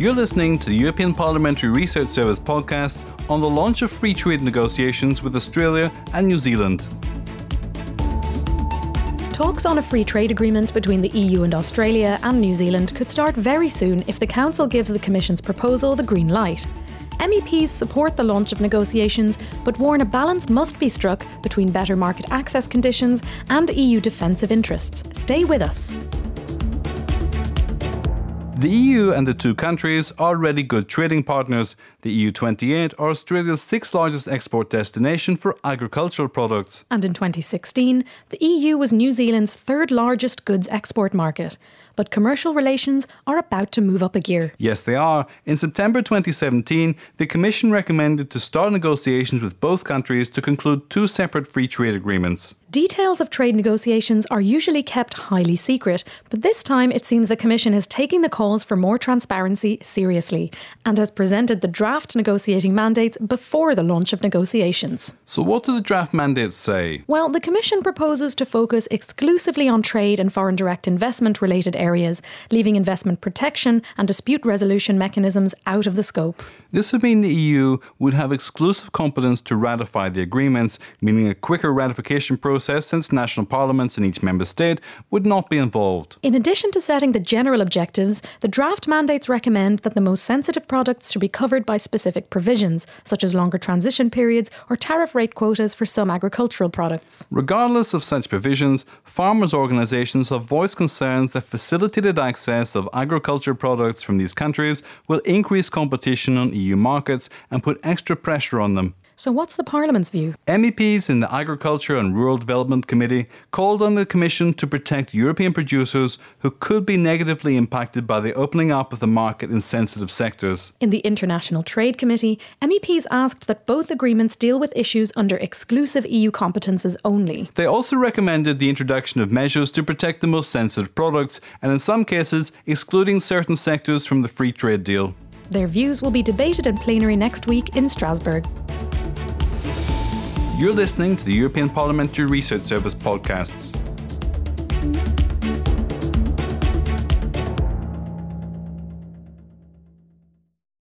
You're listening to the European Parliamentary Research Service podcast on the launch of free trade negotiations with Australia and New Zealand. Talks on a free trade agreement between the EU and Australia and New Zealand could start very soon if the Council gives the Commission's proposal the green light. MEPs support the launch of negotiations, but warn a balance must be struck between better market access conditions and EU defensive interests. Stay with us. The EU and the two countries are already good trading partners. The EU28 are Australia's sixth largest export destination for agricultural products. And in 2016, the EU was New Zealand's third largest goods export market but commercial relations are about to move up a gear. Yes, they are. In September 2017, the Commission recommended to start negotiations with both countries to conclude two separate free trade agreements. Details of trade negotiations are usually kept highly secret, but this time it seems the Commission is taking the calls for more transparency seriously and has presented the draft negotiating mandates before the launch of negotiations. So, what do the draft mandates say? Well, the Commission proposes to focus exclusively on trade and foreign direct investment related areas, leaving investment protection and dispute resolution mechanisms out of the scope. This would mean the EU would have exclusive competence to ratify the agreements, meaning a quicker ratification process since national parliaments in each member state would not be involved. In addition to setting the general objectives, the draft mandates recommend that the most sensitive products should be covered by specific provisions, such as longer transition periods or tariff rate quotas for some agricultural products. Regardless of such provisions, farmers' organisations have voiced concerns that facilitated access of agriculture products from these countries will increase competition on EU markets and put extra pressure on them. So, what's the Parliament's view? MEPs in the Agriculture and Rural Development Committee called on the Commission to protect European producers who could be negatively impacted by the opening up of the market in sensitive sectors. In the International Trade Committee, MEPs asked that both agreements deal with issues under exclusive EU competences only. They also recommended the introduction of measures to protect the most sensitive products, and in some cases, excluding certain sectors from the free trade deal. Their views will be debated in plenary next week in Strasbourg. You're listening to the European Parliamentary Research Service podcasts.